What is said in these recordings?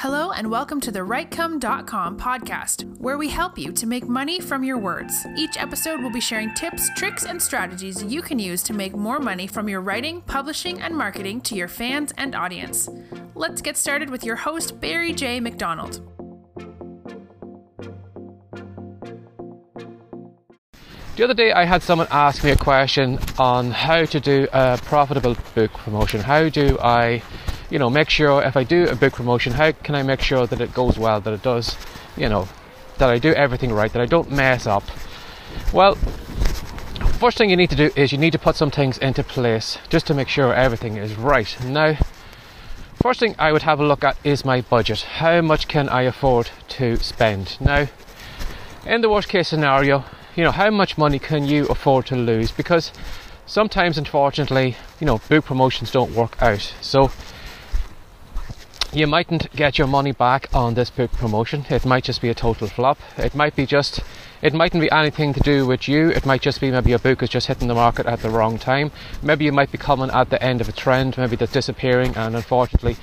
Hello, and welcome to the Writecome.com podcast, where we help you to make money from your words. Each episode will be sharing tips, tricks, and strategies you can use to make more money from your writing, publishing, and marketing to your fans and audience. Let's get started with your host, Barry J. McDonald. The other day, I had someone ask me a question on how to do a profitable book promotion. How do I you know, make sure if I do a big promotion, how can I make sure that it goes well, that it does, you know, that I do everything right, that I don't mess up? Well, first thing you need to do is you need to put some things into place just to make sure everything is right. Now, first thing I would have a look at is my budget. How much can I afford to spend? Now, in the worst case scenario, you know, how much money can you afford to lose? Because sometimes, unfortunately, you know, book promotions don't work out. So, you mightn't get your money back on this book promotion. It might just be a total flop. It might be just, it mightn't be anything to do with you. It might just be maybe your book is just hitting the market at the wrong time. Maybe you might be coming at the end of a trend, maybe that's disappearing, and unfortunately,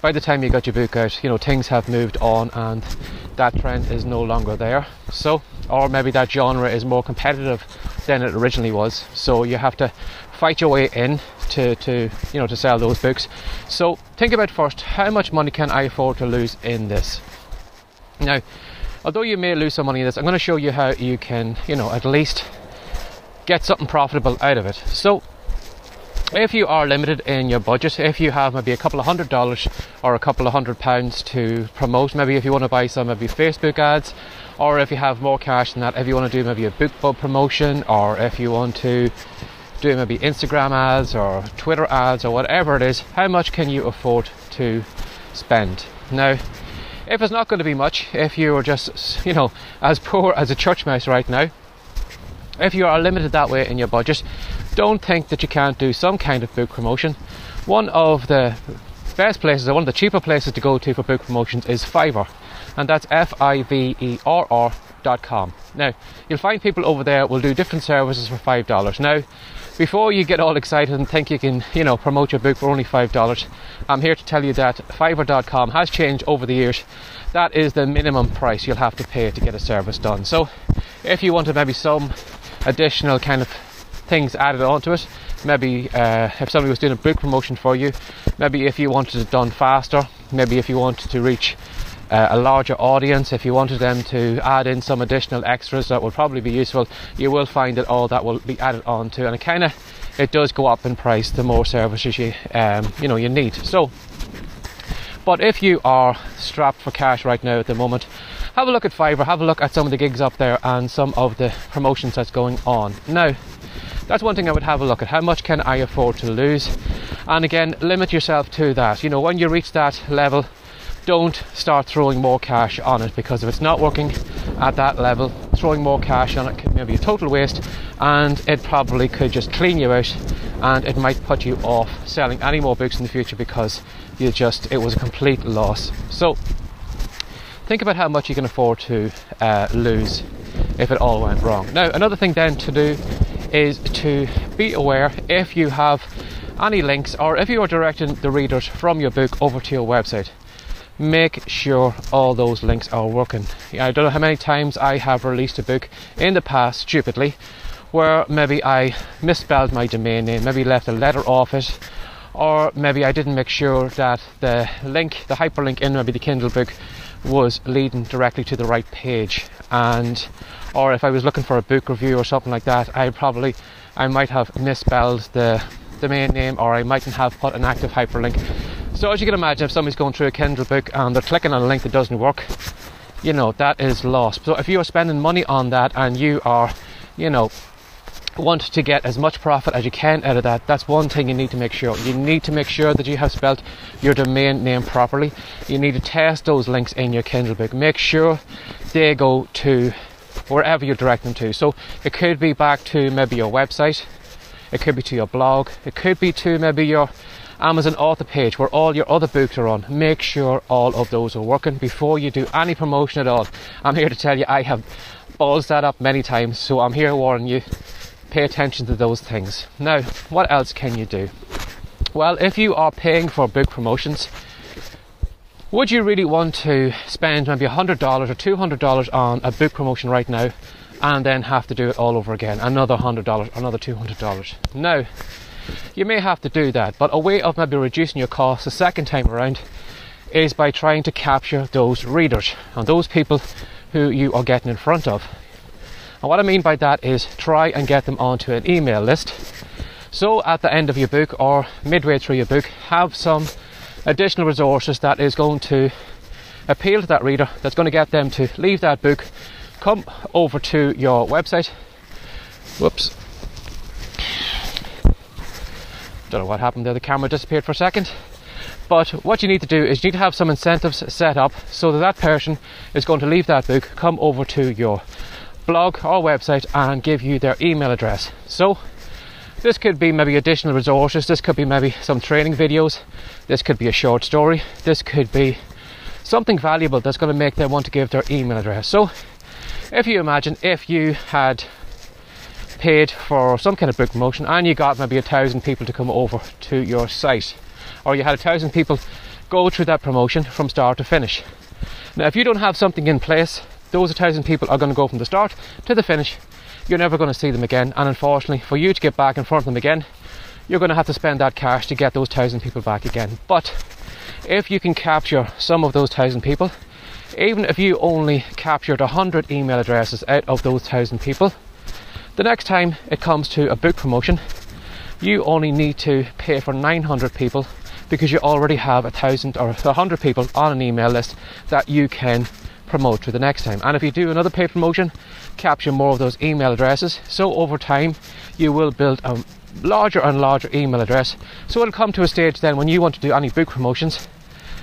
by the time you got your book out, you know, things have moved on and that trend is no longer there. So, or maybe that genre is more competitive than it originally was. So you have to fight your way in to, to you know to sell those books. So think about first how much money can I afford to lose in this. Now, although you may lose some money in this, I'm going to show you how you can you know at least get something profitable out of it. So if you are limited in your budget, if you have maybe a couple of hundred dollars or a couple of hundred pounds to promote, maybe if you want to buy some maybe Facebook ads, or if you have more cash than that, if you want to do maybe a BookBub promotion, or if you want to do maybe Instagram ads or Twitter ads or whatever it is, how much can you afford to spend? Now, if it's not going to be much, if you are just, you know, as poor as a church mouse right now, if you are limited that way in your budget, don't think that you can't do some kind of book promotion. One of the best places, or one of the cheaper places to go to for book promotions is Fiverr, and that's F I V E R R. Now, you'll find people over there will do different services for $5. Now, before you get all excited and think you can, you know, promote your book for only $5, I'm here to tell you that Fiverr.com has changed over the years. That is the minimum price you'll have to pay to get a service done. So, if you wanted maybe some additional kind of things added onto it, maybe uh, if somebody was doing a book promotion for you, maybe if you wanted it done faster, maybe if you wanted to reach uh, a larger audience, if you wanted them to add in some additional extras that would probably be useful, you will find that all that will be added on to, and it kind of it does go up in price the more services you um, you know you need. So, but if you are strapped for cash right now at the moment, have a look at Fiverr, have a look at some of the gigs up there and some of the promotions that's going on now. That's one thing I would have a look at. How much can I afford to lose? And again, limit yourself to that. You know, when you reach that level, don't start throwing more cash on it because if it's not working at that level, throwing more cash on it could maybe a total waste and it probably could just clean you out and it might put you off selling any more books in the future because you just it was a complete loss. So think about how much you can afford to uh, lose if it all went wrong. Now, another thing then to do is to be aware if you have any links or if you are directing the readers from your book over to your website make sure all those links are working. I don't know how many times I have released a book in the past stupidly where maybe I misspelled my domain name, maybe left a letter off it, or maybe I didn't make sure that the link, the hyperlink in maybe the Kindle book was leading directly to the right page and or if I was looking for a book review or something like that I probably I might have misspelled the domain name or I mightn't have put an active hyperlink so as you can imagine, if somebody's going through a Kindle book and they're clicking on a link that doesn't work, you know, that is lost. So if you are spending money on that and you are, you know, want to get as much profit as you can out of that, that's one thing you need to make sure. You need to make sure that you have spelled your domain name properly. You need to test those links in your Kindle book. Make sure they go to wherever you direct them to. So it could be back to maybe your website, it could be to your blog, it could be to maybe your Amazon author page where all your other books are on. Make sure all of those are working before you do any promotion at all. I'm here to tell you I have buzzed that up many times, so I'm here warning you. Pay attention to those things. Now, what else can you do? Well, if you are paying for book promotions, Would you really want to spend maybe $100 or $200 on a book promotion right now and then have to do it all over again? Another $100, another $200? No. You may have to do that, but a way of maybe reducing your costs the second time around is by trying to capture those readers and those people who you are getting in front of. And what I mean by that is try and get them onto an email list. So at the end of your book or midway through your book, have some additional resources that is going to appeal to that reader, that's going to get them to leave that book, come over to your website. Whoops. Don't know what happened there, the camera disappeared for a second. But what you need to do is you need to have some incentives set up so that that person is going to leave that book, come over to your blog or website and give you their email address. So this could be maybe additional resources, this could be maybe some training videos, this could be a short story, this could be something valuable that's going to make them want to give their email address. So if you imagine if you had paid for some kind of book promotion and you got maybe a thousand people to come over to your site, or you had a thousand people go through that promotion from start to finish. Now, if you don't have something in place, those thousand people are going to go from the start to the finish. You're never going to see them again, and unfortunately, for you to get back in front of them again, you're going to have to spend that cash to get those thousand people back again. But if you can capture some of those thousand people, even if you only captured 100 email addresses out of those thousand people, the next time it comes to a book promotion, you only need to pay for 900 people because you already have a thousand or a hundred people on an email list that you can promote to the next time. And if you do another paid promotion, capture more of those email addresses. So over time, you will build a larger and larger email address. So it'll come to a stage then when you want to do any book promotions,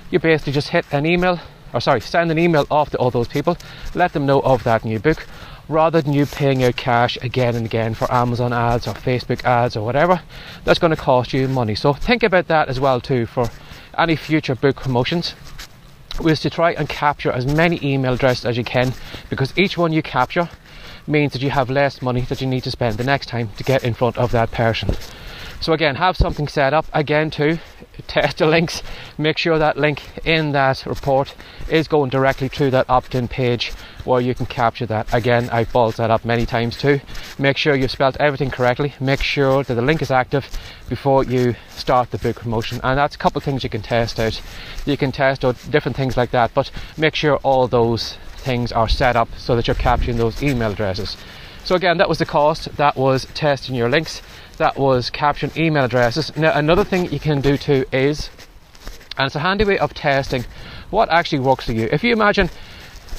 you basically just hit an email, or sorry, send an email off to all those people, let them know of that new book, rather than you paying out cash again and again for Amazon ads or Facebook ads or whatever, that's going to cost you money. So think about that as well too for any future book promotions. Was to try and capture as many email addresses as you can because each one you capture means that you have less money that you need to spend the next time to get in front of that person. So again, have something set up again to test the links. Make sure that link in that report is going directly to that opt-in page where you can capture that. Again, I've that up many times too. Make sure you've spelled everything correctly. Make sure that the link is active before you start the book promotion. And that's a couple of things you can test out. You can test out different things like that, but make sure all those things are set up so that you're capturing those email addresses. So again, that was the cost. That was testing your links that was capturing email addresses. Now, another thing you can do too is, and it's a handy way of testing what actually works for you. If you imagine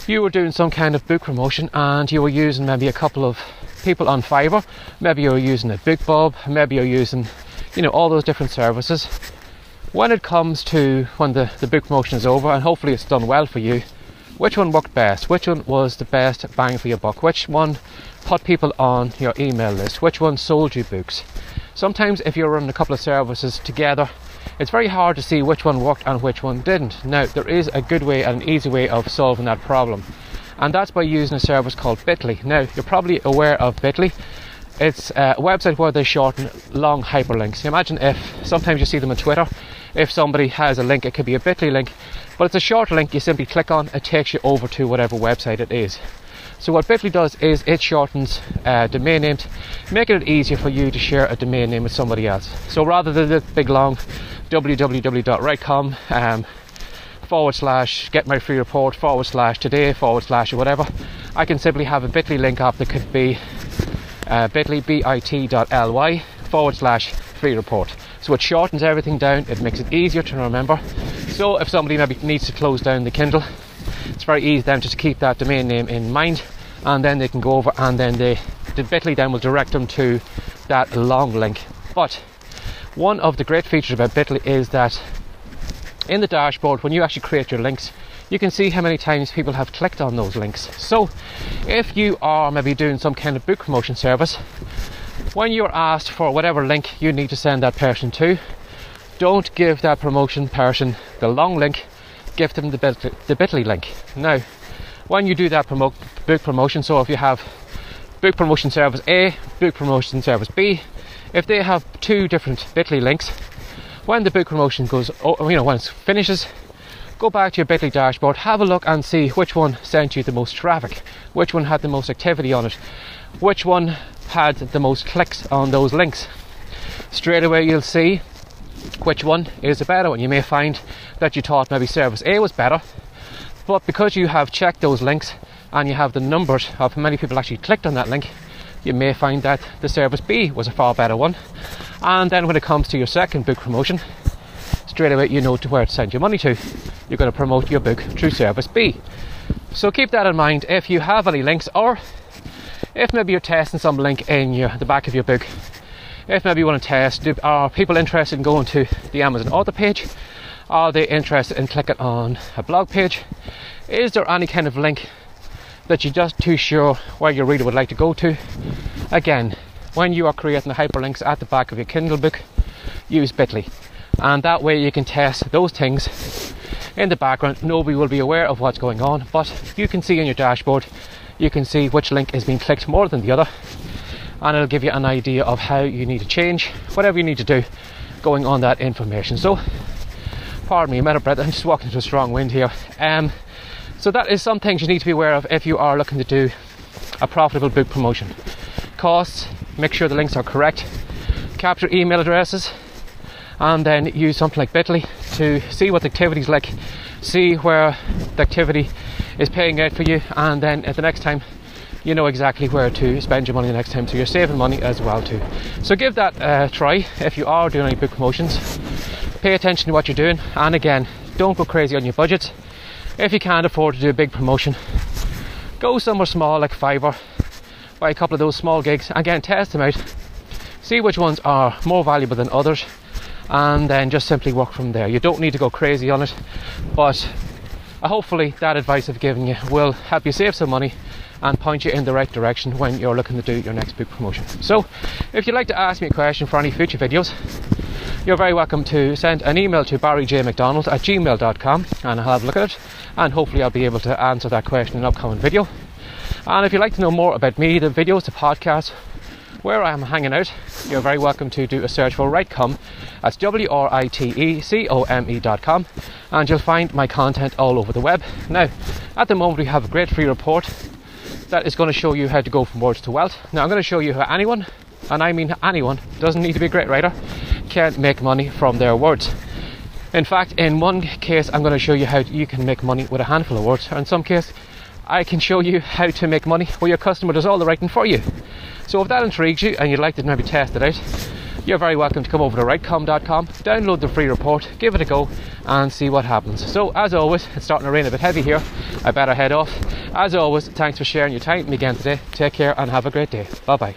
you were doing some kind of book promotion and you were using maybe a couple of people on Fiverr, maybe you're using a BookBub, maybe you're using, you know, all those different services. When it comes to when the, the book promotion is over, and hopefully it's done well for you, which one worked best? Which one was the best bang for your buck? Which one put people on your email list? Which one sold you books? Sometimes, if you're running a couple of services together, it's very hard to see which one worked and which one didn't. Now, there is a good way and an easy way of solving that problem, and that's by using a service called Bitly. Now, you're probably aware of Bitly. It's a website where they shorten long hyperlinks. Imagine if sometimes you see them on Twitter. If somebody has a link, it could be a Bitly link, but it's a short link. You simply click on, it takes you over to whatever website it is. So what Bitly does is it shortens uh, domain names, making it easier for you to share a domain name with somebody else. So rather than the big long www.writecom um, forward slash get my free report forward slash today forward slash or whatever, I can simply have a Bitly link up that could be uh, bit.ly bit.ly forward slash free report. So it shortens everything down, it makes it easier to remember. So if somebody maybe needs to close down the Kindle, it's very easy then just to keep that domain name in mind and then they can go over and then they, the bit.ly then will direct them to that long link. But one of the great features about Bitly is that in the dashboard, when you actually create your links, you can see how many times people have clicked on those links. So, if you are maybe doing some kind of book promotion service, when you're asked for whatever link you need to send that person to, don't give that promotion person the long link, give them the, bit- the bit.ly link. Now, when you do that promote book promotion, so if you have book promotion service A, book promotion service B, if they have two different bit.ly links, when the book promotion goes, you know, when it finishes, go back to your Bitly dashboard, have a look and see which one sent you the most traffic, which one had the most activity on it, which one had the most clicks on those links. Straight away, you'll see which one is a better one. You may find that you thought maybe service A was better, but because you have checked those links and you have the numbers of how many people actually clicked on that link, you may find that the service B was a far better one. And then when it comes to your second book promotion, straight away you know to where to send your money to. You're going to promote your book through service B. So keep that in mind if you have any links or if maybe you're testing some link in your, the back of your book. If maybe you want to test, do, are people interested in going to the Amazon author page? Are they interested in clicking on a blog page? Is there any kind of link that you're just too sure where your reader would like to go to? Again, when you are creating the hyperlinks at the back of your Kindle book, use Bitly. And that way you can test those things in the background. Nobody will be aware of what's going on, but you can see in your dashboard, you can see which link is being clicked more than the other, and it'll give you an idea of how you need to change whatever you need to do going on that information. So, pardon me, I'm out of breath. I'm just walking into a strong wind here. Um, so that is some things you need to be aware of if you are looking to do a profitable book promotion. Costs, make sure the links are correct, capture email addresses, and then use something like Bitly to see what the activity is like, see where the activity is paying out for you, and then at the next time you know exactly where to spend your money the next time, so you're saving money as well too. So give that a try if you are doing any book promotions. Pay attention to what you're doing, and again, don't go crazy on your budget if you can't afford to do a big promotion, go somewhere small like Fiverr, buy a couple of those small gigs, again, test them out, see which ones are more valuable than others, and then just simply work from there. You don't need to go crazy on it, but hopefully that advice I've given you will help you save some money and point you in the right direction when you're looking to do your next book promotion. So, if you'd like to ask me a question for any future videos, you're very welcome to send an email to barryjmcdonald at gmail.com and I'll have a look at it and hopefully I'll be able to answer that question in an upcoming video. And if you'd like to know more about me, the videos, the podcast, where I am hanging out, you're very welcome to do a search for Writecome. That's W R I T E C O M E dot com, and you'll find my content all over the web. Now, at the moment, we have a great free report that is going to show you how to go from words to wealth. Now, I'm going to show you how anyone, and I mean anyone, doesn't need to be a great writer, can make money from their words. In fact, in one case, I'm going to show you how you can make money with a handful of words. Or in some case, I can show you how to make money where your customer does all the writing for you. So if that intrigues you and you'd like to maybe test it out, you're very welcome to come over to writecome.com, download the free report, give it a go, and see what happens. So, as always, it's starting to rain a bit heavy here. I better head off. As always, thanks for sharing your time with me again today. Take care and have a great day. Bye bye.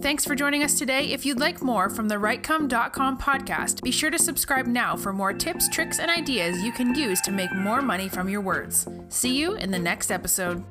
Thanks for joining us today. If you'd like more from the Writecome.com podcast, be sure to subscribe now for more tips, tricks, and ideas you can use to make more money from your words. See you in the next episode.